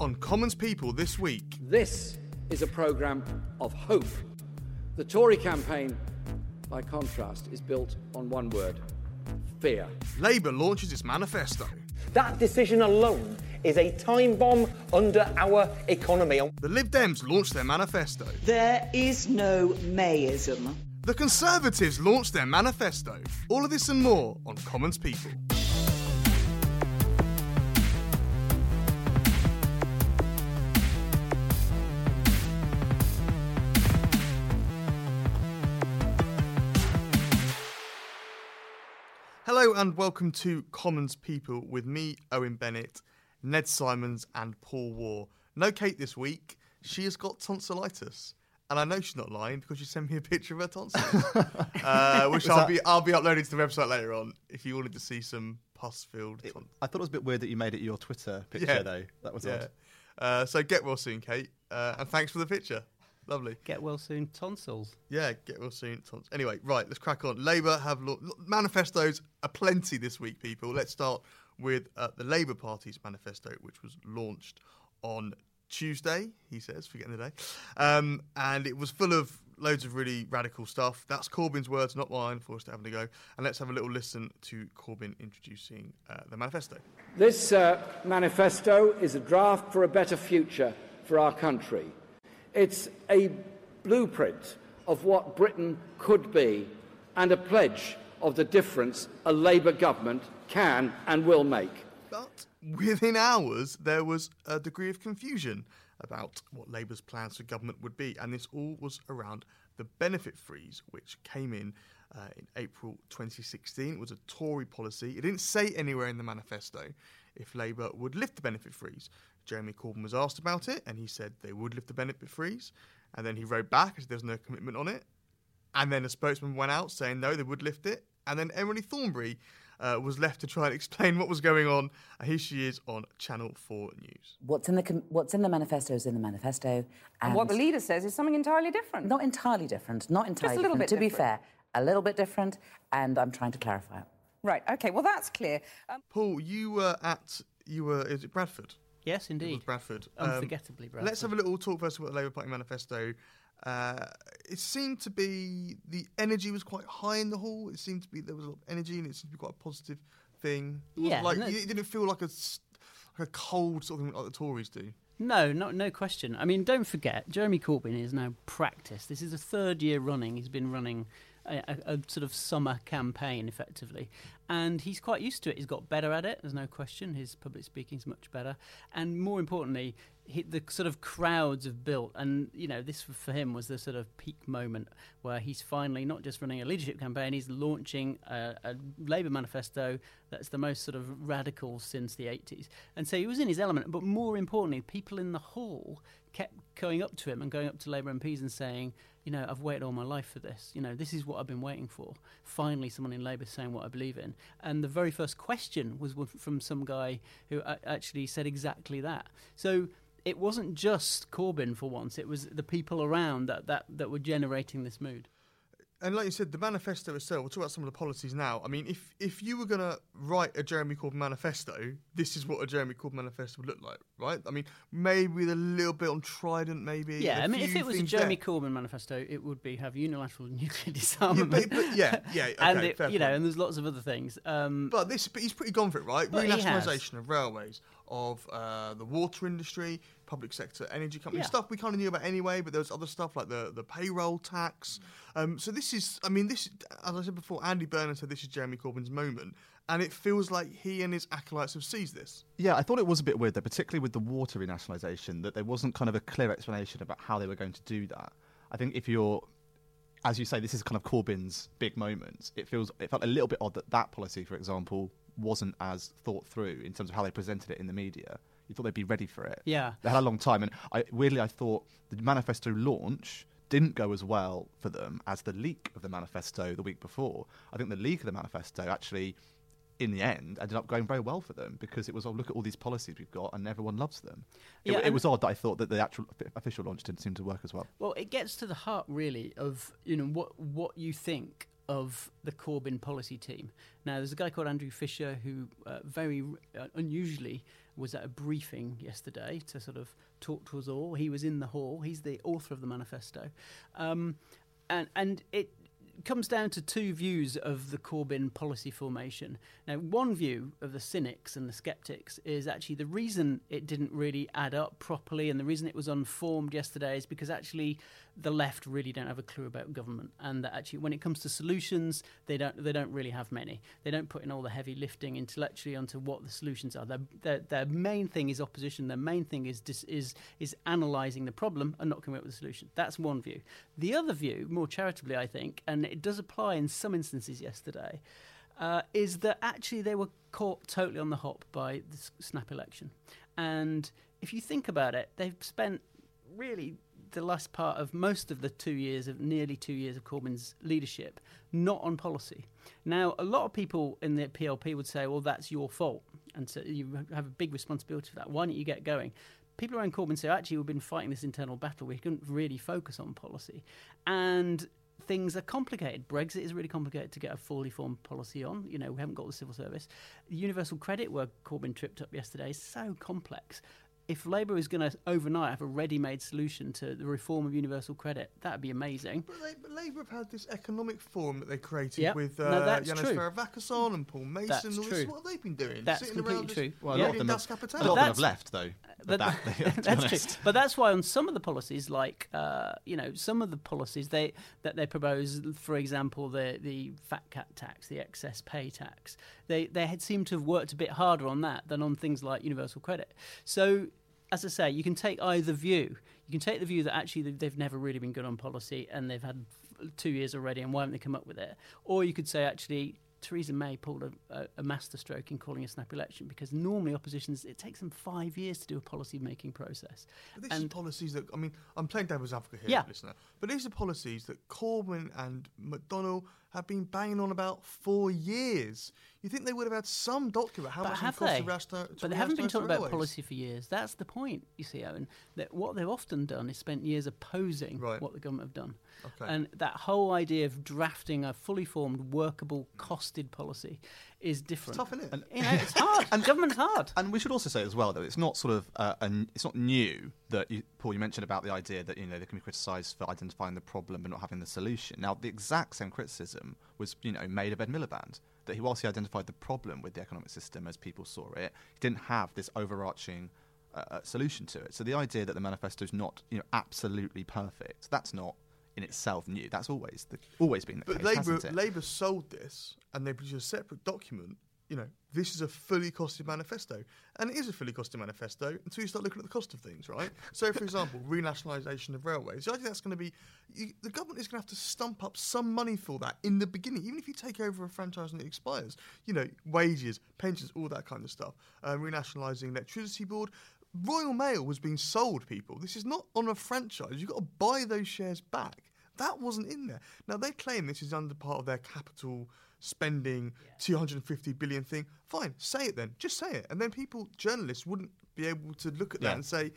On Commons People this week, This is a programme of hope. The Tory campaign, by contrast, is built on one word fear. Labour launches its manifesto. That decision alone is a time bomb under our economy. The Lib Dems launch their manifesto. There is no Mayism. The Conservatives launch their manifesto. All of this and more on Commons People. Hello and welcome to Commons People with me, Owen Bennett, Ned Simons, and Paul Waugh. No Kate this week. She has got tonsillitis. And I know she's not lying because she sent me a picture of her tonsils, uh, which I'll be I'll be uploading to the website later on if you wanted to see some pus-filled. It-. I thought it was a bit weird that you made it your Twitter picture, Yeah. though. That was Yeah. odd. Uh, so get well soon, Kate, uh, and thanks for the picture. Lovely. Get well soon, tonsils. Yeah, get well soon. tonsils. Anyway, right, let's crack on. Labour have lo- manifestos aplenty this week, people. Let's start with uh, the Labour Party's manifesto, which was launched on Tuesday. He says, forgetting the day, um, and it was full of loads of really radical stuff. That's Corbyn's words, not mine. For us to having a go, and let's have a little listen to Corbyn introducing uh, the manifesto. This uh, manifesto is a draft for a better future for our country. It's a blueprint of what Britain could be and a pledge of the difference a Labour government can and will make. But within hours, there was a degree of confusion about what Labour's plans for government would be, and this all was around the benefit freeze, which came in uh, in April 2016. It was a Tory policy. It didn't say anywhere in the manifesto if Labour would lift the benefit freeze. Jeremy Corbyn was asked about it, and he said they would lift the benefit freeze, and then he wrote back as there's no commitment on it. And then a spokesman went out saying no, they would lift it. And then Emily Thornberry uh, was left to try and explain what was going on. And here she is on Channel 4 News. What's in the com- what's in the manifesto is in the manifesto, and, And what the leader says is something entirely different. not entirely different. Not entirely Just a little different. bit to be fair, a little bit different, and I'm trying to clarify it. Right, okay, well, that's clear. Um, Paul, you were at, you were, is it Bradford? Yes, indeed. Bradford. Um, Unforgettably, Bradford. Let's have a little talk first about the Labour Party manifesto. Uh, it seemed to be the energy was quite high in the hall. It seemed to be there was a lot of energy, and it seemed to be quite a positive thing. It Yeah, like it didn't feel like a like a cold sort of thing like the Tories do. No, no, no question. I mean, don't forget, Jeremy Corbyn is now practiced. This is the third year running. He's been running a, a, sort of summer campaign, effectively, and he's quite used to it. He's got better at it. There's no question. His public speaking is much better, and more importantly, he, the sort of crowds have built. And you know, this for him was the sort of peak moment where he's finally not just running a leadership campaign. He's launching a, a Labour manifesto that's the most sort of radical since the 80s. And so he was in his element. But more importantly, people in the hall kept going up to him and going up to Labour MPs and saying, you know, I've waited all my life for this. You know, this is what I've been waiting for. Finally, someone in Labour saying what I believe in. And the very first question was from some guy who actually said exactly that. So it wasn't just Corbyn for once; it was the people around that that, that were generating this mood. And like you said, the manifesto itself, we'll talk about some of the policies now. I mean, if if you were going to write a Jeremy Corbyn manifesto, this is what a Jeremy Corbyn manifesto would look like, right? I mean, maybe with a little bit on Trident, maybe. Yeah, I mean, if it was a Jeremy there. Corbyn manifesto, it would be have unilateral nuclear Yeah, disarmament. but, but yeah, yeah, okay, and it, you know, and there's lots of other things. Um, But this, but he's pretty gone for it, right? Renationalisation of railways, of uh, the water industry, public sector energy companies, Yeah. stuff we kind of knew about anyway. But there was other stuff like the the payroll tax. Um, so this is, I mean, this, as I said before, Andy Burnham said this is Jeremy Corbyn's moment, and it feels like he and his acolytes have seized this. Yeah, I thought it was a bit weird, though, particularly with the water renationalisation, that there wasn't kind of a clear explanation about how they were going to do that. I think if you're as you say, this is kind of Corbyn's big moment. It feels it felt a little bit odd that that policy, for example, wasn't as thought through in terms of how they presented it in the media. You thought they'd be ready for it. Yeah. they had a long time, and I, weirdly, I thought the manifesto launch didn't go as well for them as the leak of the manifesto the week before. I think the leak of the manifesto actually. In the end, ended up going very well for them because it was, oh, look at all these policies we've got and everyone loves them. It, Yeah, it and- was odd that I thought that the actual official launch didn't seem to work as well. Well, it gets to the heart really of you know what what you think of the Corbyn policy team. Now, there's a guy called Andrew Fisher who uh, very uh, unusually was at a briefing yesterday to sort of talk to us all. He was in the hall. He's the author of the manifesto, um, and and it comes down to two views of the Corbyn policy formation. Now, one view of the cynics and the skeptics is actually the reason it didn't really add up properly and the reason it was unformed yesterday is because actually the left really don't have a clue about government and that actually when it comes to solutions they don't they don't really have many. They don't put in all the heavy lifting intellectually onto what the solutions are. Their, their, their main thing is opposition. Their main thing is dis, is is analyzing the problem and not coming up with a solution. That's one view. The other view more charitably i think and it does apply in some instances yesterday uh, is that actually they were caught totally on the hop by the snap election. And if you think about it they've spent really the last part of most of the two years of nearly two years of Corbyn's leadership, not on policy. Now, a lot of people in the PLP would say, "Well, that's your fault," and so you have a big responsibility for that. Why don't you get going? People around Corbyn say, "Actually, we've been fighting this internal battle. We couldn't really focus on policy," and things are complicated. Brexit is really complicated to get a fully formed policy on. You know, we haven't got the civil service. Universal credit, where Corbyn tripped up yesterday, is so complex if Labour is going to overnight have a ready-made solution to the reform of universal credit, that'd be amazing. But, they, but Labour have had this economic forum that they created Yep. with No, uh, that's Yanis true. Varoufakis and Paul Mason. That's and all true. This. What have they been doing? That's Sitting completely around true. Well, a Yeah. lot of them, have, a lot of them have left, though. But But that, that's true. But that's why on some of the policies, like uh, you know, some of the policies they that they propose, for example, the the fat cat tax, the excess pay tax, they they had seemed to have worked a bit harder on that than on things like universal credit. So. As I say, you can take either view. You can take the view that actually they've- never really been good on policy and they've had two years already, and why haven't they come up with it? Or you could say actually Theresa May pulled a, a, a masterstroke in calling a snap election because normally oppositions it takes them five years to do a policy making process. But these are policies that I mean, I'm playing devil's advocate here, Yeah. listener. But these are policies that Corbyn and McDonnell have been banging on about for years. You think they would have had some document how but much it have they? to to but they haven't been talking about policy for years. That's the point, you see, Owen. That what they've often done is spent years opposing Right. what the government have done. Okay. And that whole idea of drafting a fully formed, workable, costed policy is different. tough, isn't it? You know, it's hard. and government's hard. And we should also say as well that it's not sort of uh, an, it's not new that you, Paul you mentioned about the idea that you know they can be criticised for identifying the problem but not having the solution. Now the exact same criticism was you know made of Ed Miliband that he whilst he identified the problem with the economic system as people saw it, he didn't have this overarching uh, uh, solution to it. So the idea that the manifesto is not you know absolutely perfect that's not in itself new. That's always the, always been the But case. Labour hasn't it? Labour sold this and they produced a separate document. You know, this is a fully costed manifesto, and it is a fully costed manifesto until you start looking at the cost of things, right? so, for example, renationalisation of railways. I think that's going to be you, the government is going to have to stump up some money for that in the beginning, even if you take over a franchise and it expires. You know, wages, pensions, all that kind of stuff. Uh, renationalising electricity board. Royal Mail was being sold, people. This is not on a franchise. You've got to buy those shares back. That wasn't in there. Now they claim this is under part of their capital spending 250 billion thing. Fine, say it then. Just say it. And then people, journalists, wouldn't be able to look at that and say,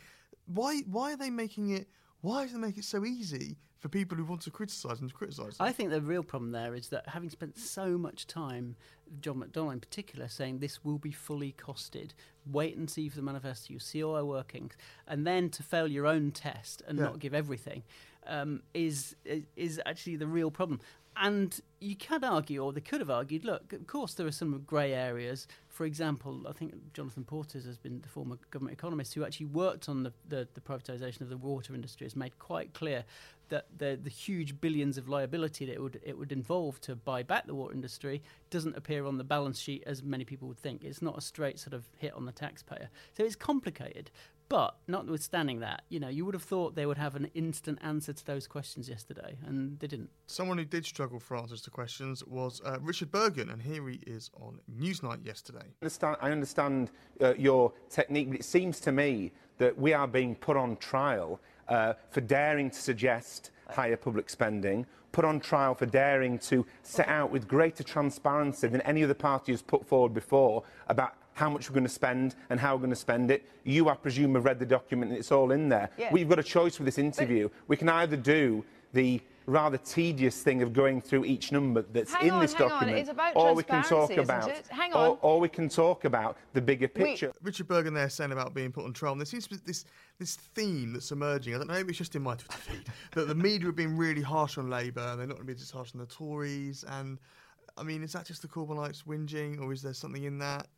why why are they making it why do they make it so easy for people who want to criticise and to criticise? I think the real problem there is that having spent so much time, John McDonnell in particular, saying this will be fully costed, wait and see for the manifesto, you see all our workings, and then to fail your own test and Yeah. not give everything, um, is, is actually the real problem. And you can argue, or they could have argued, look, of course there are some grey areas. For example, I think Jonathan Portes has been the former government economist who actually worked on the, the, the privatisation of the water industry, has made quite clear that the, the huge billions of liability that it would, it would involve to buy back the water industry doesn't appear on the balance sheet as many people would think. It's not a straight sort of hit on the taxpayer. So it's complicated. But notwithstanding that, you know, you would have thought they would have an instant answer to those questions yesterday, and they didn't. Someone who did struggle for answers to questions was uh, Richard Burgon, and here he is on Newsnight yesterday. understand, I understand uh, your technique, but it seems to me that we are being put on trial uh, for daring to suggest higher public spending, put on trial for daring to set out with greater transparency than any other party has put forward before about how much we're going to spend and how we're going to spend it. You, I presume, have read the document and it's all in there. Yeah. We've got a choice with this interview. We can either do the rather tedious thing of going through each number that's Hang in on, this hang on. document, It's about or we can talk about. Hang or, on. or we can talk about the bigger picture. Richard Burgon there saying about being put on trial. And there seems to be this this theme that's emerging. I don't know, maybe it's just in my Twitter feed that the media have been really harsh on Labour. and They're not going to be just harsh on the Tories. And I mean, is that just the Corbynites whinging, or is there something in that?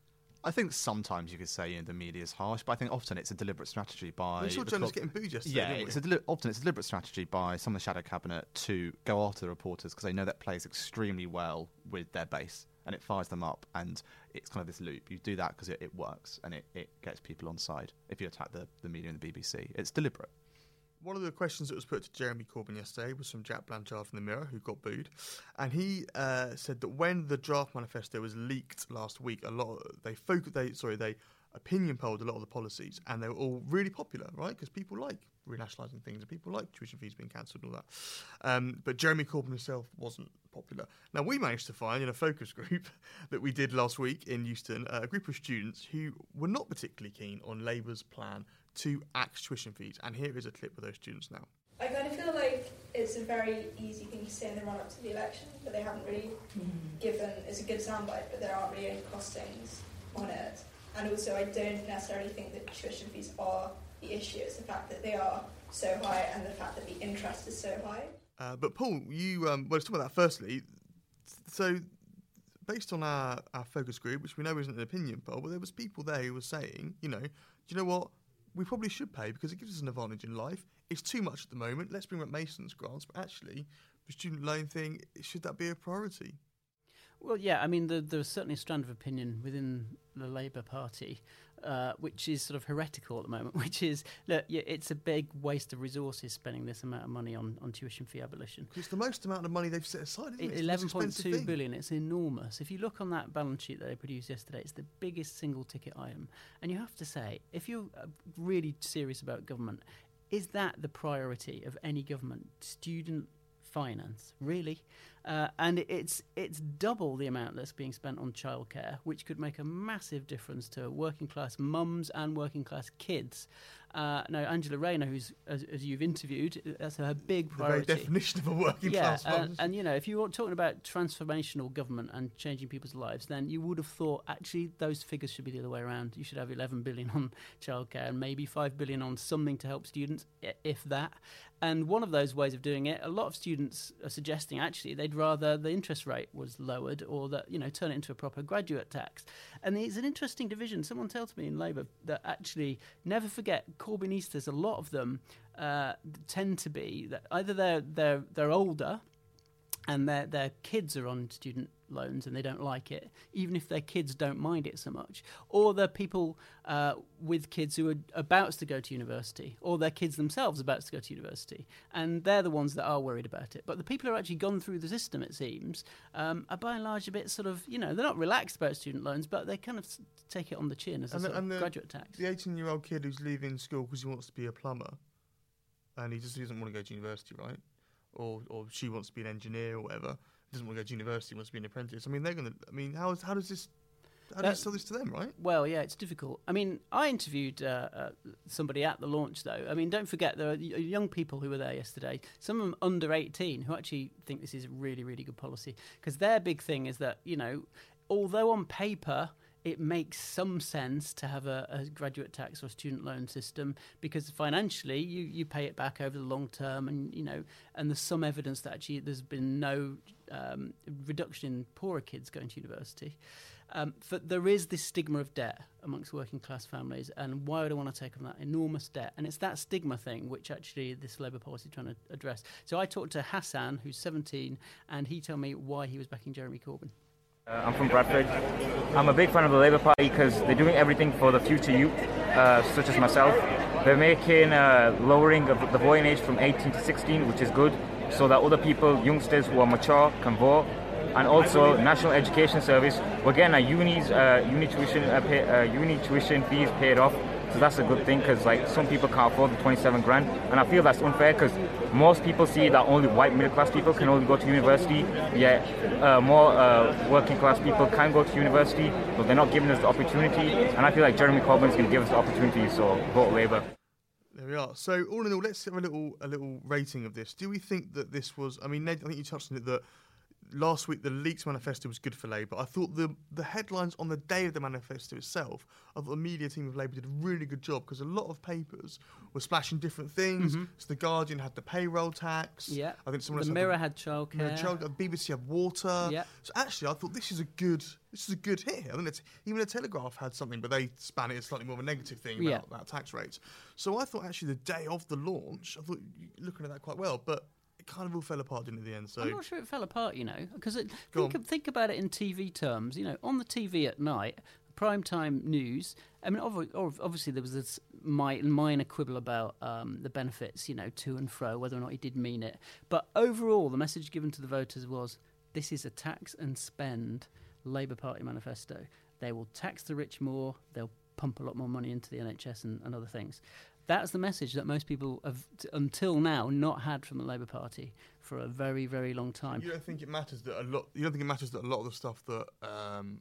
I think sometimes you could say you know, the media is harsh, but I think often it's a deliberate strategy by. We saw the journalists getting booed yesterday, Yeah, it's a deli- often it's a deliberate strategy by some of the shadow cabinet to go after the reporters because they know that plays extremely well with their base and it fires them up, and it's kind of this loop. You do that because it, it works and it, it gets people on side. If you attack the, the media and the BBC, it's deliberate. One of the questions that was put to Jeremy Corbyn yesterday was from Jack Blanchard from the Mirror, who got booed, and he uh, said that when the draft manifesto was leaked last week, a lot they focus, they sorry, they opinion polled a lot of the policies, and they were all really popular, right? Because people like renationalising things, and people like tuition fees being cancelled and all that. Um, but Jeremy Corbyn himself wasn't popular. Now we managed to find in a focus group that we did last week in Euston uh, a group of students who were not particularly keen on Labour's plan to axe tuition fees, and here is a clip of those students now. I kind of feel like it's a very easy thing to say in the run up to the election, but they haven't really given. It's a good soundbite, but there aren't really any costings on it. And also, I don't necessarily think that tuition fees are the issue. It's the fact that they are so high and the fact that the interest is so high. Uh, but Paul, you um, well, let's talk about that firstly. So, based on our, our focus group, which we know isn't an opinion poll, but there was people there who were saying, you know, do you know what? We probably should pay because it gives us an advantage in life. It's too much at the moment. Let's bring up maintenance grants, but actually, the student loan thing should that be a priority? Well, yeah, I mean, the, there's certainly a strand of opinion within the Labour Party, uh, which is sort of heretical at the moment, which is, look, yeah, it's a big waste of resources spending this amount of money on, on tuition fee abolition. It's the most amount of money they've set aside, isn't it? It's the most Eleven point expensive two thing. billion. It's enormous. If you look on that balance sheet that they produced yesterday, it's the biggest single ticket item. And you have to say, if you're uh, really serious about government, is that the priority of any government? Student finance, really? Uh, and it's it's double the amount that's being spent on childcare, which could make a massive difference to working class mums and working class kids. Uh, now, Angela Rayner, who's as, as you've interviewed, that's her big The very definition of a working yeah, class mum, and, and you know, if you were talking about transformational government and changing people's lives, then you would have thought actually those figures should be the other way around. You should have 11 billion on childcare and maybe 5 billion on something to help students, if that. And one of those ways of doing it, a lot of students are suggesting actually they'd rather the interest rate was lowered or that, you know, turn it into a proper graduate tax. And it's an interesting division. Someone tells me in Labour that actually, never forget, Corbynistas, a lot of them uh, tend to be that either they're, they're, they're older and their their kids are on student loans and they don't like it, even if their kids don't mind it so much, or they're people uh, with kids who are about to go to university, or their kids themselves about to go to university, and they're the ones that are worried about it. But the people who are actually gone through the system, it seems, um, are by and large a bit sort of you know they're not relaxed about student loans, but they kind of take it on the chin as a And the- and the- graduate tax. The 18 year old kid who's leaving school because he wants to be a plumber and he just doesn't want to go to university, right? Or, or she wants to be an engineer or whatever, doesn't want to go to university, wants to be an apprentice. I mean, they're going to, I mean, how, is, how does this, how do you sell this to them, right? Well, yeah, it's difficult. I mean, I interviewed uh, uh, somebody at the launch, though. I mean, don't forget there are young people who were there yesterday. Some of them under eighteen who actually think this is a really, really good policy because their big thing is that you know, although on paper it makes some sense to have a, a graduate tax or student loan system because financially you, you pay it back over the long term and you know and there's some evidence that actually there's been no um, reduction in poorer kids going to university um, but there is this stigma of debt amongst working class families, and why would I want to take on that enormous debt? And it's that stigma thing which actually this Labour policy is trying to address. So I talked to Hassan, who's 17, and he told me why he was backing Jeremy Corbyn. Uh, I'm from Bradford. I'm a big fan of the Labour Party because they're doing everything for the future youth. uh, such as myself. They're making uh, lowering of the voting age from 18 to 16, which is good, so that other people, youngsters who are mature, can vote. And also, National Education Service, we're getting our unis, uh, uni tuition, uh, pay, uni tuition fees paid off. So that's a good thing because like some people can't afford the 27 grand, and I feel that's unfair because most people see that only white middle class people can only go to university, yet uh, more uh, working class people can go to university, but they're not giving us the opportunity. And I feel like Jeremy Corbyn is going to give us the opportunity, so vote Labour. There we are. So all in all, let's have a little a little rating of this. Do we think that this was? I mean, Ned, I think you touched on it that last week the Leaks manifesto was good for Labour. I thought the the headlines on the day of the manifesto itself, I thought the media team of Labour did a really good job because a lot of papers were splashing different things. Mhm. So the Guardian had the payroll tax. Yeah. I think someone The else Mirror the, had childcare. Mirror child, uh, BBC had water. Yeah. So actually, I thought this is a good this is a good hit. here. I think it's, even the Telegraph had something, but they span it as slightly more of a negative thing about, Yeah. about tax rates. So I thought actually the day of the launch, I thought looking at that quite well, but it kind of all fell apart didn't it, in the end. So I'm not sure it fell apart, you know, because think, of- think about it in TV terms. You know, on the TV at night, prime time news. I mean, obviously there was this minor quibble about um, the benefits, you know, to and fro, whether or not he did mean it. But overall, the message given to the voters was: this is a tax and spend Labour Party manifesto. They will tax the rich more. They'll pump a lot more money into the NHS and, and other things. That's the message that most people have, t- until now, not had from the Labour Party for a very, very long time. you don't think it matters that a lot. You don't think it matters that a lot of the stuff that um,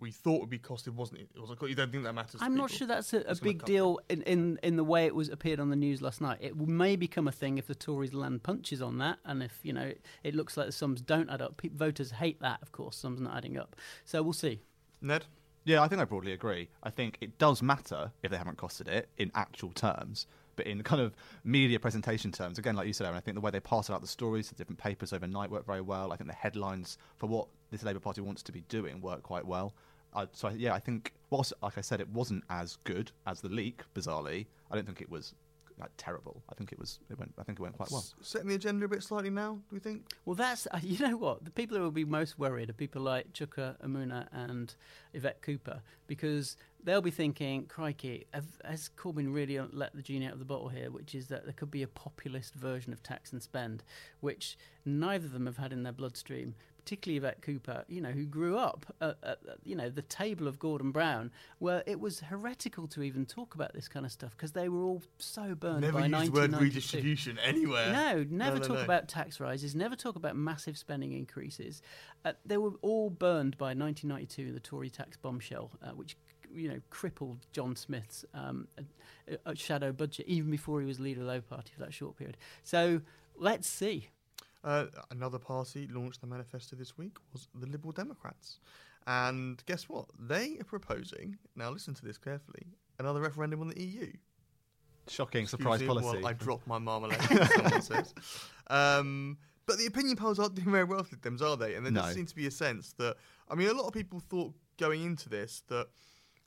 we thought would be costed wasn't. It was. You don't think that matters. I'm not people? sure that's a, a big deal in, in, in the way it was appeared on the news last night. It may become a thing if the Tories land punches on that, and if you know it looks like the sums don't add up. Pe- voters hate that, of course. Sums not adding up. So we'll see. Ned. Yeah, I think I broadly agree. I think it does matter if they haven't costed it in actual terms, but in kind of media presentation terms, again, like you said, Aaron, I think the way they pass out the stories to different papers overnight work very well. I think the headlines for what this Labour Party wants to be doing work quite well. Uh, so I, yeah, I think whilst, like I said, it wasn't as good as the leak. Bizarrely, I don't think it was like terrible. I think it was. It went. I think it went quite well. S- Setting the agenda a bit slightly now. Do we think? Well, that's uh, you know what the people who will be most worried are people like Chuka Umunna and Yvette Cooper because they'll be thinking, "Crikey, have, has Corbyn really let the genie out of the bottle here?" Which is that there could be a populist version of tax and spend, which neither of them have had in their bloodstream. Particularly Yvette Cooper, you know, who grew up at, at, you know the table of Gordon Brown, where it was heretical to even talk about this kind of stuff because they were all so burned Never by use the word redistribution anywhere. No, never no, talk no. about tax rises, never talk about massive spending increases. Uh, they were all burned by 1992 in the Tory tax bombshell, uh, which you know crippled John Smith's um, uh, uh, shadow budget even before he was leader of the Labour Party for that short period. So let's see. Uh, another party launched the manifesto this week was the Liberal Democrats. And guess what? They are proposing, now listen to this carefully, another referendum on the EU. Shocking Excuse surprise me policy. While I drop my marmalade, someone says. Um, but the opinion polls aren't doing very well for the Dems, are they? And there No. does seem to be a sense that, I mean, a lot of people thought going into this that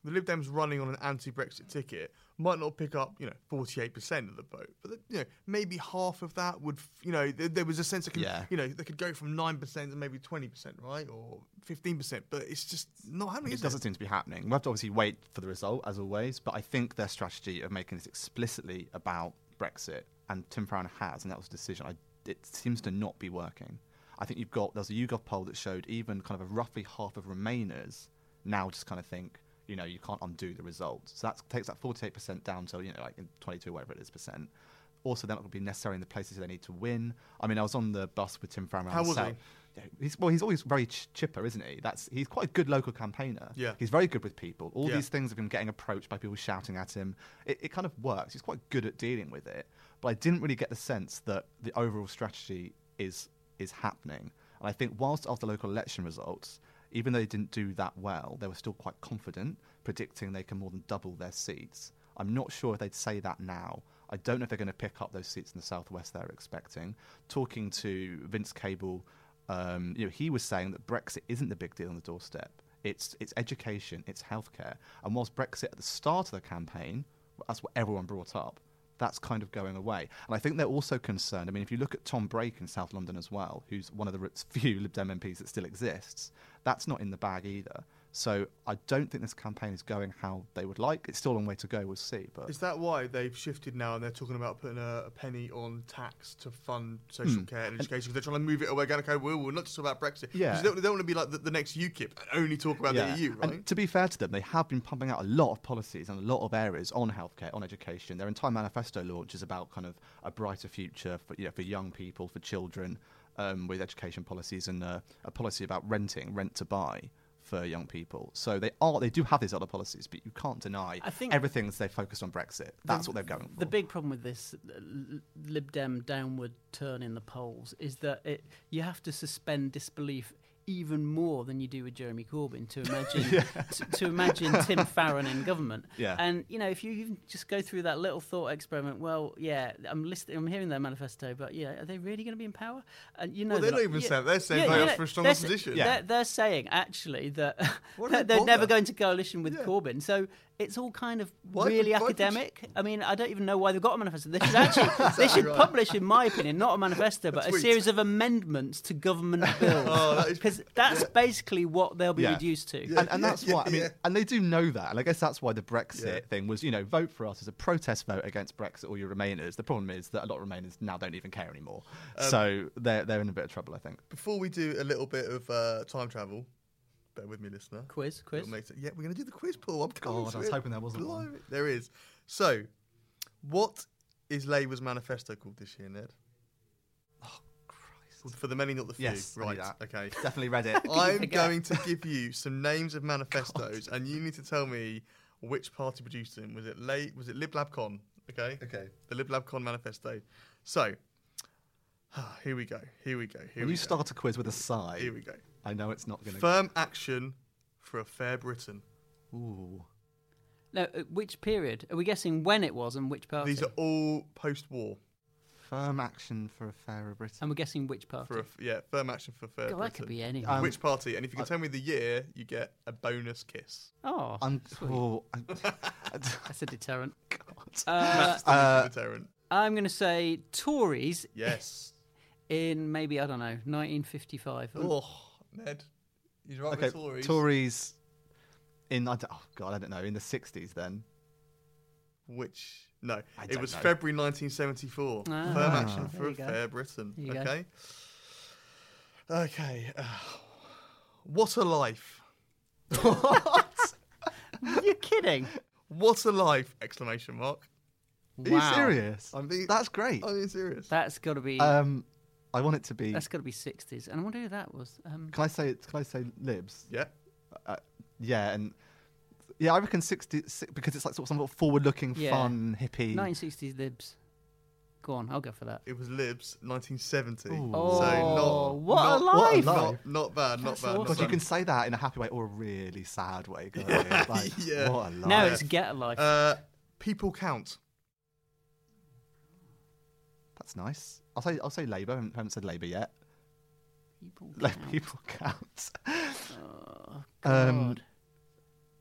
the Lib Dems running on an anti-Brexit ticket might not pick up, you know, 48% of the vote, but you know, maybe half of that would, f- you know, there, there was a sense that, could, Yeah. you know, they could go from 9% to maybe 20%, right, or 15%, but it's just not happening. It doesn't seem to be happening. We'll have to obviously wait for the result, as always, but I think their strategy of making this explicitly about Brexit, and Tim Farron has, and that was a decision, I, it seems to not be working. I think you've got, there was a YouGov poll that showed even kind of a roughly half of Remainers now just kind of think, you know, you can't undo the result. So that takes that 48% down to, you know, like in 22, whatever it is, percent. Also, they're not going to be necessary in the places they need to win. I mean, I was on the bus with Tim Farron. How was he? He's, well, he's always very ch- chipper, isn't he? That's he's quite a good local campaigner. Yeah. he's very good with people. All Yeah. these things of him getting approached by people shouting at him, it, it kind of works. He's quite good at dealing with it. But I didn't really get the sense that the overall strategy is is happening. And I think whilst after local election results, even though they didn't do that well, they were still quite confident, predicting they can more than double their seats. I'm not sure if they'd say that now. I don't know if they're going to pick up those seats in the southwest they're expecting. Talking to Vince Cable, um, you know, he was saying that Brexit isn't the big deal on the doorstep. It's it's education, it's healthcare. And whilst Brexit at the start of the campaign, that's what everyone brought up. That's kind of going away. And I think they're also concerned. I mean, if you look at Tom Brake in South London as well, who's one of the few Lib Dem MPs that still exists, that's not in the bag either. So I don't think this campaign is going how they would like. It's still a long way to go. We'll see. But Is that why they've shifted now and they're talking about putting a, a penny on tax to fund social Hmm. care and education? Because they're trying to move it away. Going, okay, well, we're not just about Brexit. Yeah. They don't, they don't want to be like the, the next UKIP and only talk about Yeah. the EU, right? And to be fair to them, they have been pumping out a lot of policies and a lot of areas on healthcare, on education. Their entire manifesto launch is about kind of a brighter future for you know, for young people, for children, um, with education policies and uh, a policy about renting, rent to buy for young people. So they are they do have these other policies, but you can't deny I think- everything's they focused on Brexit. That's what they're going for. The big problem with this uh, Lib Dem downward turn in the polls is that it, you have to suspend disbelief even more than you do with Jeremy Corbyn to imagine to, to imagine Tim Farron in government. Yeah. And you know, if you even just go through that little thought experiment, well, yeah, I'm listening, I'm hearing their manifesto, but yeah, are they really going to be in power? And you know, Well, they're that- not even yeah, saying- they're saying yeah, for a they're position. They're, they're saying actually that they're, they're never going to coalition with Corbyn. So it's all kind of Why- really would- academic. I mean, I don't even know why they've got a manifesto. They should actually they should right. publish, in my opinion, not a manifesto, but a tweet. series of amendments to government bills. Oh, that is- Because that's basically what they'll be Yeah. reduced to. and, and that's yeah, why I mean, and they do know that, and I guess that's why the Brexit Yeah. thing was, you know, vote for us as a protest vote against Brexit or your Remainers. The problem is that a lot of Remainers now don't even care anymore, Um, so they're they're in a bit of trouble, I think. Before we do a little bit of uh, time travel, bear with me, listener. Quiz, quiz. It'll make sense. Yeah, we're going to do the quiz, Paul. I'm coming God, I was it. hoping there wasn't one. There is. So, what is Labour's manifesto called this year, Ned? Oh, Christ. For the many, not the few. Yes, I right. that. Okay. Definitely read it. I'm going to give you some names of manifestos, and you need to tell me which party produced them. Was it late? Was it Lib Lab Con? Okay. Okay. The Lib Lab Con manifesto. So, here we go. Here we go. Here When we you go. start a quiz with a sigh, Here we go. I know it's not going to. Firm action for a fair Britain. Ooh. No, uh, which period? Are we guessing when it was and which party? These are all post-war. Firm action for a fairer Britain. and we're guessing which party. For a, f- yeah, firm action for a fair God, Britain. that could be any. Um, Which party? And if you can tell me the year, you get a bonus kiss. oh, I'm. sweet. Oh, I'm that's a deterrent. God. Uh, Uh, deterrent. I'm going to say Tories Yes. in maybe I don't know 1955. oh, Ned. He's right okay, with Tories. Tories. In I don't, oh God, I don't know. In the '60s, then. Which no, I it was know. February 1974. Ah, Firm action for a fair Britain. There you go. okay. Okay. uh, what a life! What? You're kidding? What a life! Exclamation mark. Are you serious? I'm being- That's great. I'm being serious. That's got to be. Um, I want it to be. that's got to be 60s. And I wonder who that was. Um, Can I say? It? Can I say libs? yeah. Uh, yeah, and yeah, I reckon sixty si- because it's like sort of some sort of forward-looking, Yeah. fun, hippie. 1960s libs. Go on, I'll go for that. It was Libs 1970. Ooh. Oh, so not what a not, life! Not, not bad. Not That's bad. awesome. Not God, you can say that in a happy way or a really sad way. can't? Yeah, Like, yeah. What a life. Now it's get a life. Uh, people count. That's nice. I'll say. I'll say Labour. I haven't, haven't said Labour yet. People Like, people count. Oh, Um,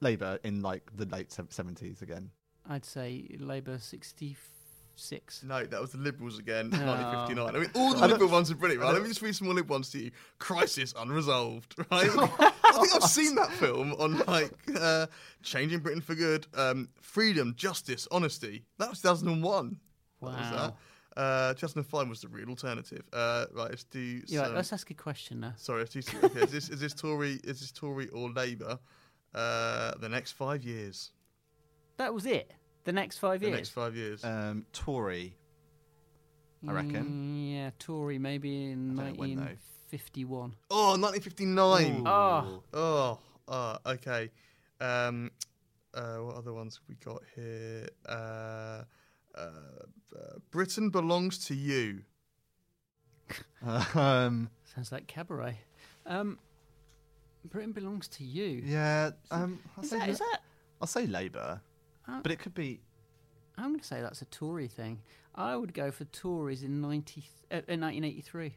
Labour in like the late seventies again. I'd say Labour 66. No, that was the Liberals again, Oh, 1959. I mean, all the Liberal ones are brilliant, right? Let me just read some more Liberal ones to you. Crisis Unresolved, right? I think I've seen that film on, like, uh, Changing Britain for Good, um, Freedom, Justice, Honesty. That was 2001. What was Wow. that? Uh, 2005 was the real alternative. Uh, right, let's do Yeah, some... let's ask a question now. Sorry, let's do some... Okay, is, this, is this Tory is this Tory or Labour? Uh, the next five years. That was it. The next five The years. The next five years. Um, Tory. I reckon. Mm, yeah, Tory maybe in I don't know when, though. 1951. Oh, 1959. Oh. Oh, oh, okay. Um, uh, what other ones have we got here? Uh, uh, Britain belongs to you. Um, Sounds like cabaret. Um, Britain belongs to you. yeah. Um, I'll Is say that, La- is that? I'll say Labour, Uh, but it could be. I'm going to say that's a Tory thing. I would go for Tories in 90, uh, in 1983.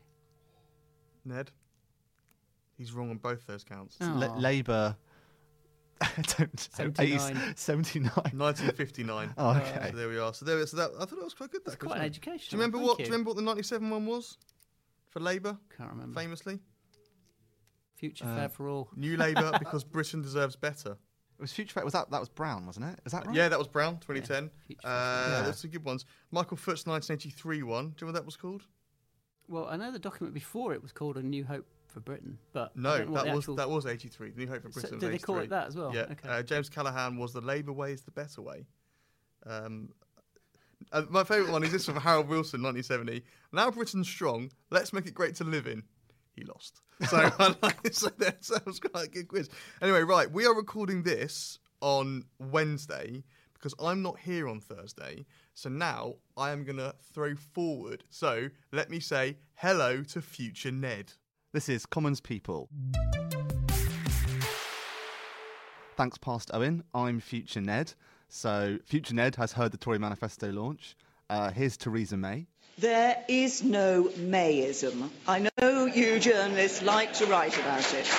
Ned. He's wrong on both those counts. Oh. La- Labour. I don't. 79. 79. 1959. Oh, okay. So there we are. So there. So that I thought that was quite good. That That's quite an education. Do you remember Thank what? you. Do you remember what the 97 one was for Labour? Can't remember. Famously, Future Uh, fair for all. New Labour because Britain deserves better. It was Future Fair. Was that that was Brown, wasn't it? Is that right? Yeah, that was Brown, 2010. Future uh, Yeah. That's some good ones. Michael Foot's 1983 one. Do you know what that was called? Well, I know the document before it was called A New Hope for Britain, but No, don't know what that was actual- that was 83. New Hope for So Britain. did was they call it that as well? Yeah. Okay. Uh, James Callaghan was the Labour way is the better way. Um, uh, my favourite one is this from Harold Wilson, 1970. Now Britain's strong. Let's make it great to live in. He lost. So, I like- so that sounds quite a good quiz. Anyway, right, we are recording this on Wednesday because I'm not here on Thursday. So now I am going to throw forward. So let me say hello to future Ned. This is Commons People. Thanks, past Owen. I'm Future Ned. So, Future Ned has heard the Tory manifesto launch. Uh, here's Theresa May. There is no Mayism. I know you journalists like to write about it.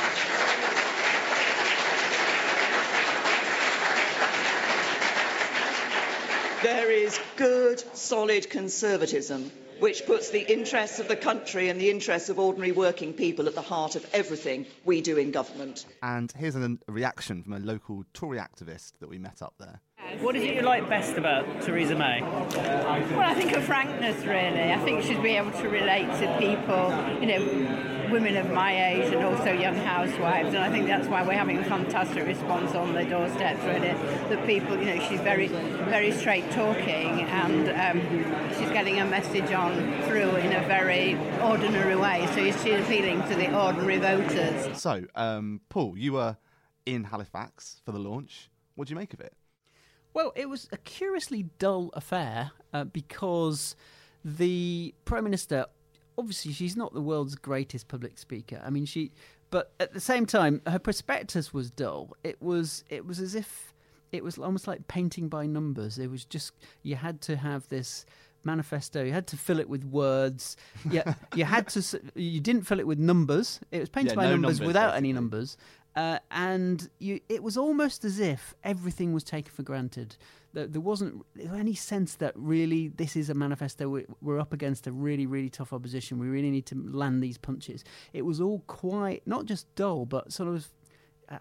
There is good, solid conservatism, which puts the interests of the country and the interests of ordinary working people at the heart of everything we do in government. And here's an, a reaction from a local Tory activist that we met up there. What is it you like best about Theresa May? Well, I think her frankness, really. I think she'd be able to relate to people, you know, women of my age and also young housewives. And I think that's why we're having a fantastic response on the doorsteps, really. That people, you know, she's very, very straight talking and um, she's getting a message on through in a very ordinary way. So she's appealing to the ordinary voters. So, um, Paul, you were in Halifax for the launch. What do you make of it? Well, it was a curiously dull affair uh, because the Prime Minister, obviously, she's not the world's greatest public speaker. I mean, she, but at the same time, her prospectus was dull. It was, it was as if it was almost like painting by numbers. It was just you had to have this manifesto. You had to fill it with words. Yeah, you had to. You didn't fill it with numbers. It was painted Yeah, by no numbers, numbers, without any numbers. Uh, and you, it was almost as if everything was taken for granted. There, there wasn't any sense that really this is a manifesto. we- We're up against a really, really tough opposition. We really need to land these punches. It was all quite not just dull, but sort of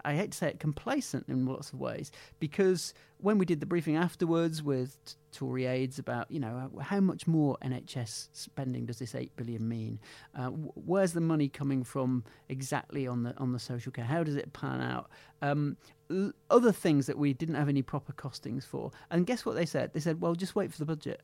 I- hate to say it, complacent in lots of ways. Because when we did the briefing afterwards with Tory aides about, you know, how much more NHS spending does this eight billion mean? Uh, where's the money coming from exactly on the on the social care? How does it pan out? Um, other things that we didn't have any proper costings for. And guess what they said? They said, well, just wait for the budget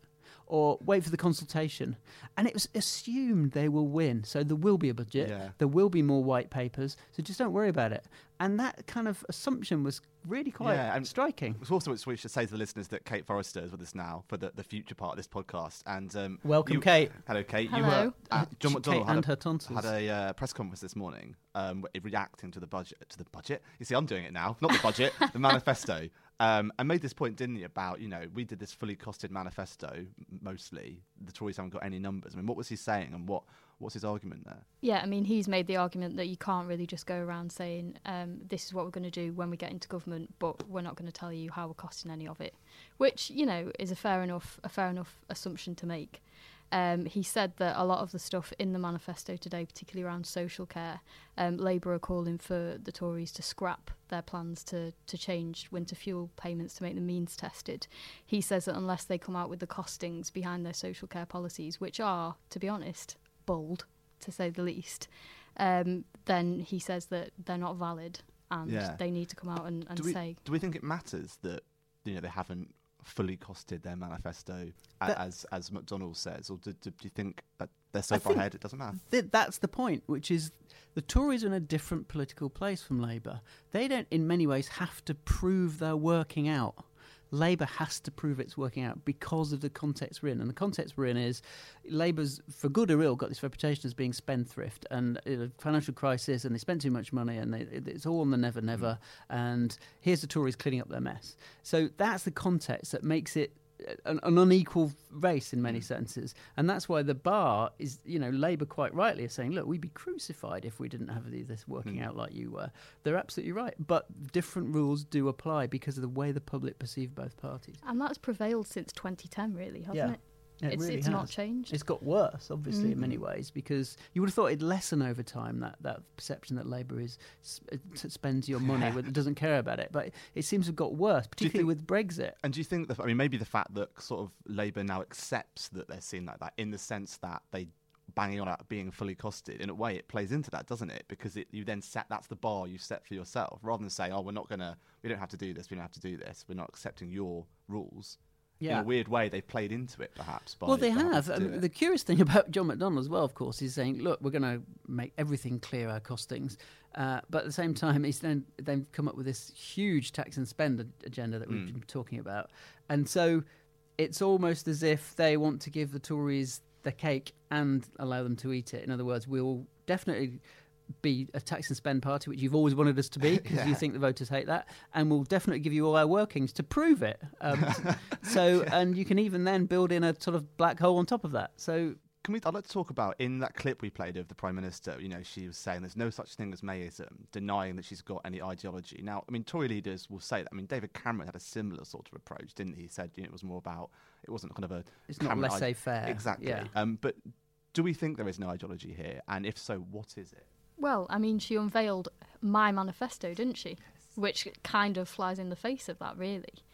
or wait for the consultation. And it was assumed they will win. So there will be a budget, Yeah. there will be more white papers. So just don't worry about it. And that kind of assumption was really quite and striking. It's also what we should say to the listeners that Kate Forrester is with us now for the, the future part of this podcast. And um, Welcome, you- Kate. Hello, Kate. You Hello. were at John Kate McDonnell had and a, her tonsils. had a uh, press conference this morning, um, reacting to the budget. To the budget. You see, I'm doing it now. Not the budget, the manifesto. Um, and made this point, didn't he, about you know we did this fully costed manifesto mostly. The Tories haven't got any numbers. I mean, what was he saying, and what what's his argument there? Yeah, I mean, he's made the argument that you can't really just go around saying, um, this is what we're going to do when we get into government, but we're not going to tell you how we're costing any of it, which, you know, is a fair enough, a fair enough assumption to make. Um, he said that a lot of the stuff in the manifesto today, particularly around social care, um, Labour are calling for the Tories to scrap their plans to, to change winter fuel payments to make them means tested. He says that unless they come out with the costings behind their social care policies, which are, to be honest, bold, to say the least, um, then he says that they're not valid and Yeah. they need to come out and, and do we, say do we think it matters that you know they haven't fully costed their manifesto That- as as McDonnell says, or do, do, do you think that they're so I far ahead it doesn't matter? Th- that's the point, which is the Tories are in a different political place from Labour. They don't, in many ways, have to prove they're working out. Labour has to prove it's working out because of the context we're in. And the context we're in is Labour's, for good or ill, got this reputation as being spendthrift and uh, financial crisis, and they spent too much money, and they, it's all on the never never. And here's the Tories cleaning up their mess. So that's the context that makes it an, an unequal race in many senses, and that's why the bar is, you know, Labour quite rightly is saying, look, we'd be crucified if we didn't have this working hmm. out like you were. They're absolutely right, but different rules do apply because of the way the public perceive both parties. And that's prevailed since 2010, really, hasn't Yeah. it? It it's really it's not changed. It's got worse, obviously, in many Mm. ways, because you would have thought it'd lessen over time that, that perception that Labour is uh, spends your money, with, doesn't care about it. But it seems to have got worse, particularly think- with Brexit. And do you think that I mean maybe the fact that sort of Labour now accepts that they're seen like that in the sense that they banging on about being fully costed in a way it plays into that doesn't it because it, you then set that's the bar you set for yourself rather than saying oh we're not gonna we don't have to do this we don't have to do this we're not accepting your rules in Yeah. a weird way they've played into it perhaps by, well, they have. to I do mean, it. the curious thing about John McDonnell as well, of course, is saying, "Look, we're going to make everything clear our costings," uh, but at the same time, he's then they've come up with this huge tax and spend agenda that we've Mm. been talking about, and so it's almost as if they want to give the Tories the cake and allow them to eat it. In other words, we'll definitely be a tax and spend party, which you've always wanted us to be, because you think the voters hate that, and we'll definitely give you all our workings to prove it. Um, so, and you can even then build in a sort of black hole on top of that. So, Can we? I'd like to talk about in that clip we played of the prime minister. You know, she was saying there's no such thing as Mayism, denying that she's got any ideology. Now, I mean, Tory leaders will say that. I mean, David Cameron had a similar sort of approach, didn't he? He said you know, it was more about it wasn't kind of a It's not laissez-faire, Exactly. yeah. Um, but do we think there is no ideology here? And if so, what is it? Well, I mean, she unveiled my manifesto, didn't she? Which kind of flies in the face of that, really.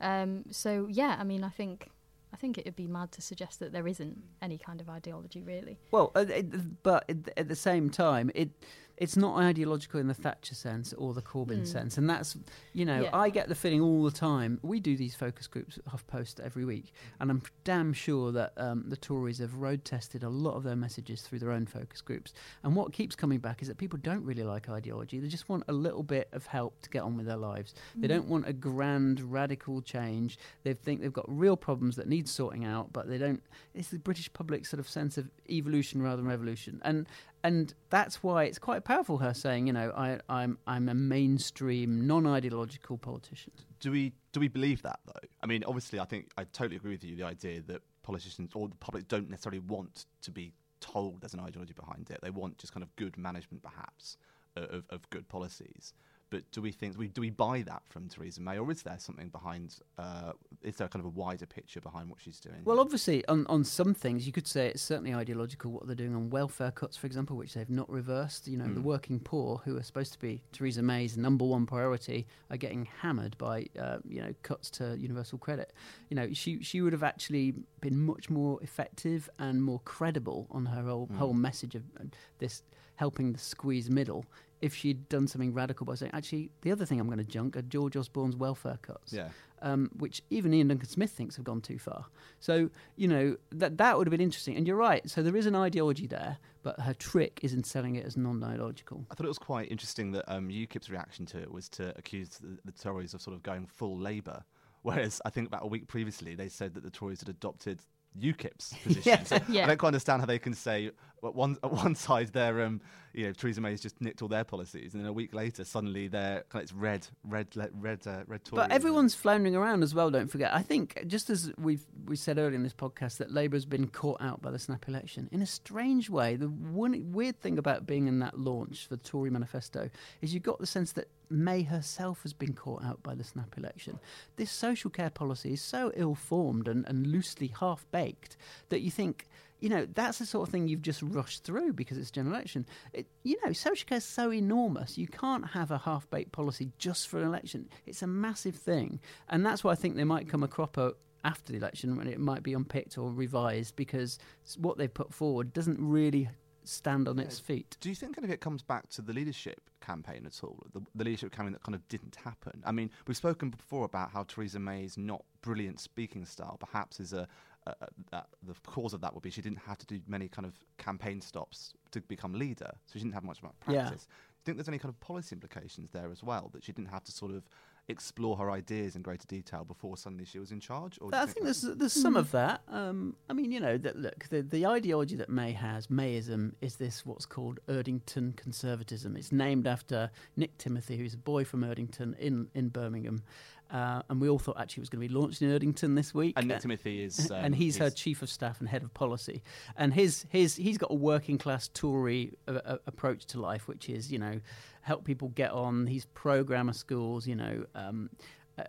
Um, so yeah, I mean, I think I think it'd be mad to suggest that there isn't any kind of ideology, really. well, uh, it, but at the same time, it it's not ideological in the Thatcher sense or the Corbyn Mm. sense, and that's you know Yeah. I get the feeling all the time. We do these focus groups at HuffPost every week, and I'm damn sure that um, the Tories have road tested a lot of their messages through their own focus groups. And what keeps coming back is that people don't really like ideology; they just want a little bit of help to get on with their lives. They Mm. don't want a grand radical change. They think they've got real problems that need sorting out, but they don't. It's the British public sort of sense of evolution rather than revolution, and and that's why it's quite powerful. Her saying, you know, I, I'm I'm a mainstream, non-ideological politician. Do we do we believe that though? I mean, obviously, I think I totally agree with you. The idea that politicians or the public don't necessarily want to be told there's an ideology behind it. They want just kind of good management, perhaps, uh, of, of good policies. But do we think do we do we buy that from Theresa May, or is there something behind? Uh, is there kind of a wider picture behind what she's doing? Well, obviously, on, on some things, you could say it's certainly ideological what they're doing on welfare cuts, for example, which they've not reversed. You know, the Mm. working poor, who are supposed to be Theresa May's number one priority, are getting hammered by, uh, you know, cuts to universal credit. You know, she she would have actually been much more effective and more credible on her whole, Mm. whole message of uh, this helping the squeeze middle if she'd done something radical by saying, actually, the other thing I'm going to junk are George Osborne's welfare cuts Yeah. um, which even Iain Duncan Smith thinks have gone too far. So you know that that would have been interesting. And you're right. So there is an ideology there, but her trick is in selling it as non-ideological. I thought it was quite interesting that um, UKIP's reaction to it was to accuse the, the Tories of sort of going full Labour, whereas I think about a week previously they said that the Tories had adopted UKIP's position. Yeah. So Yeah. I don't quite understand how they can say at one at one side they're um, you know Theresa May's just nicked all their policies, and then a week later suddenly they're kind of it's red red red uh, red Tory. But everyone's floundering around as well. Don't forget. I think just as we've we said earlier in this podcast that Labour has been caught out by the snap election in a strange way. The one weird thing about being in that launch for the Tory manifesto is you got the sense that May herself has been caught out by the snap election. This social care policy is so ill-formed and, and loosely half-baked that you think. You know that's the sort of thing you've just rushed through because it's general election. It, you know, social care is so enormous. You can't have a half-baked policy just for an election. It's a massive thing, and that's why I think there might come a cropper after the election when it might be unpicked or revised because what they've put forward doesn't really stand on its feet. Do you think any of it comes back to the leadership campaign at all? The, the leadership campaign that kind of didn't happen. I mean, we've spoken before about how Theresa May's not brilliant speaking style perhaps is a, a, a that the cause of that would be she didn't have to do many kind of campaign stops to become leader, so she didn't have much about Yeah. practice. Do you think there's any kind of policy implications there as well that she didn't have to sort of explore her ideas in greater detail before suddenly she was in charge? Or I think there's there's some of that. Um, I mean, you know, that look, the the ideology that May has, Mayism, is this what's called Erdington conservatism. It's named after Nick Timothy, who's a boy from Erdington in in Birmingham. Uh, and we all thought actually it was going to be launched in Erdington this week. And Nick Timothy is, um, and he's her chief of staff and head of policy. And his his he's got a working class Tory uh, uh, approach to life, which is you know help people get on. He's programmer schools, you know. Um,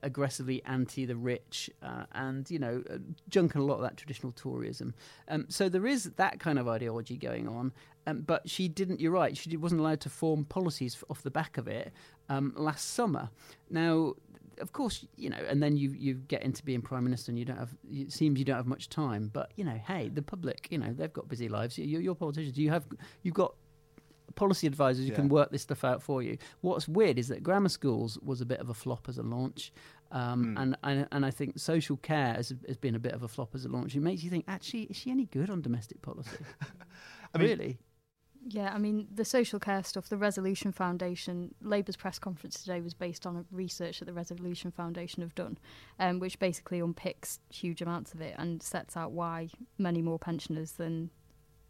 aggressively anti the rich, uh, and you know, uh, junking a lot of that traditional Toryism. Um, so there is that kind of ideology going on. Um, but she didn't. You're right. She wasn't allowed to form policies off the back of it um, last summer. Now, of course, you know, and then you you get into being prime minister, and you don't have. It seems you don't have much time. But you know, hey, the public, you know, they've got busy lives. You're, you're politicians. You have you've got policy advisors who Yeah. can work this stuff out for you. What's weird is that grammar schools was a bit of a flop as a launch. Um, Hmm. and, and and I think social care has, has been a bit of a flop as a launch. It makes you think, actually, is she any good on domestic policy? I mean- really? Yeah, I mean, the social care stuff, the Resolution Foundation, Labour's press conference today was based on a research that the Resolution Foundation have done, um, which basically unpicks huge amounts of it and sets out why many more pensioners than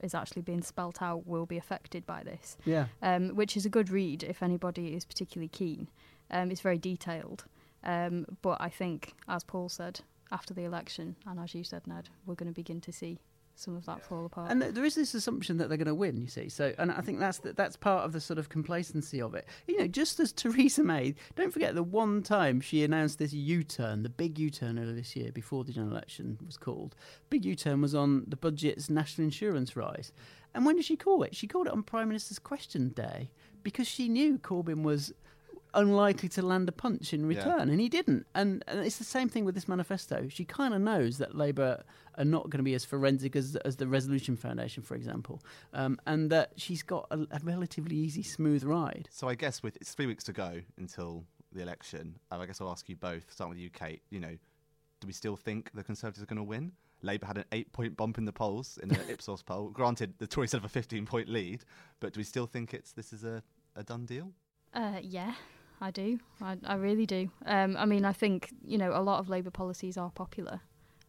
is actually being spelt out will be affected by this. Yeah. Um, which is a good read if anybody is particularly keen. Um, it's very detailed. Um, but I think, as Paul said, after the election, and as you said, Ned, we're going to begin to see some of that fall apart. And there is this assumption that they're going to win, you see. So, and I think that's the, that's part of the sort of complacency of it. You know, just as Theresa May, don't forget the one time she announced this U-turn, the big U-turn earlier this year before the general election was called. Big U-turn was on the budget's national insurance rise. And when did she call it? She called it on Prime Minister's Question Day because she knew Corbyn was unlikely to land a punch in Yeah. return, and he didn't. And, and it's the same thing with this manifesto. She kind of knows that Labour are not going to be as forensic as, as the Resolution Foundation, for example, um, and that she's got a, a relatively easy, smooth ride. So I guess with it's three weeks to go until the election. Uh, I guess I'll ask you both. Starting with you, Kate. You know, do we still think the Conservatives are going to win? Labour had an eight-point bump in the polls in the Ipsos poll. Granted, the Tories have a fifteen-point lead, but do we still think it's this is a, a done deal? Uh, yeah, I do. I, I really do. Um, I mean, I think you know a lot of Labour policies are popular,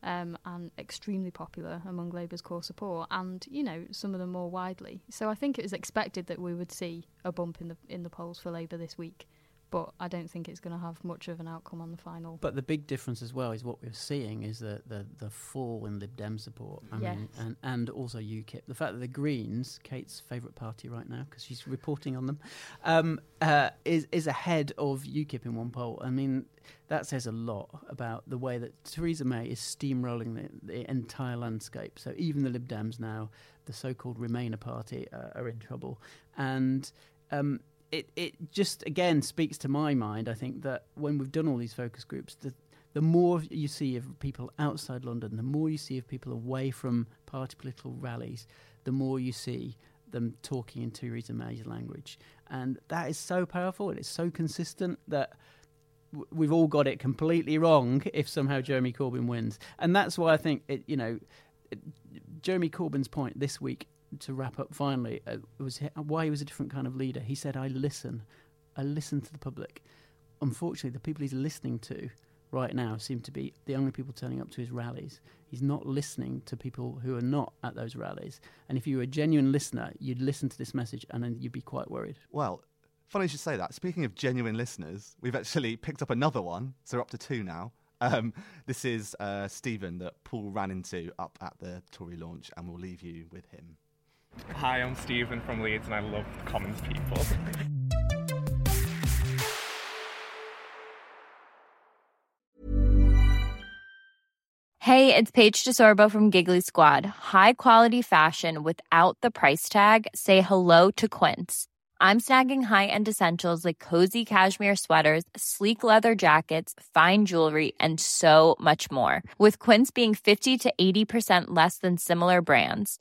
um, and extremely popular among Labour's core support, and you know some of them more widely. So I think it was expected that we would see a bump in the in the polls for Labour this week, but I don't think it's going to have much of an outcome on the final. But the big difference as well is what we're seeing is the, the, the fall in Lib Dem support. I mean, Yes. and, and also UKIP. The fact that the Greens, Kate's favourite party right now, because she's reporting on them, um, uh, is, is ahead of UKIP in one poll. I mean, that says a lot about the way that Theresa May is steamrolling the, the entire landscape. So even the Lib Dems now, the so-called Remainer party, uh, are in trouble. And um, it, it just again speaks to my mind. I think that when we've done all these focus groups, the the more you see of people outside London, the more you see of people away from party political rallies, the more you see them talking in Theresa May's language, and that is so powerful. and It's so consistent that we've all got it completely wrong if somehow Jeremy Corbyn wins, and that's why I think it. You know, Jeremy Corbyn's point this week to wrap up finally uh, was why he was a different kind of leader. He said, "I listen, I listen to the public." Unfortunately, the people he's listening to right now seem to be the only people turning up to his rallies. He's not listening to people who are not at those rallies. And if you were a genuine listener, you'd listen to this message and then you'd be quite worried. Well, funny you should say that. Speaking of genuine listeners, we've actually picked up another one, so we're up to two now. Um, this is uh, Stephen that Paul ran into up at the Tory launch, and we'll leave you with him. Hi, I'm Stephen from Leeds and I love the Commons people. Hey, it's Paige DeSorbo from Giggly Squad. High quality fashion without the price tag. Say hello to Quince. I'm snagging high-end essentials like cozy cashmere sweaters, sleek leather jackets, fine jewelry, and so much more. With Quince being 50 to 80% less than similar brands.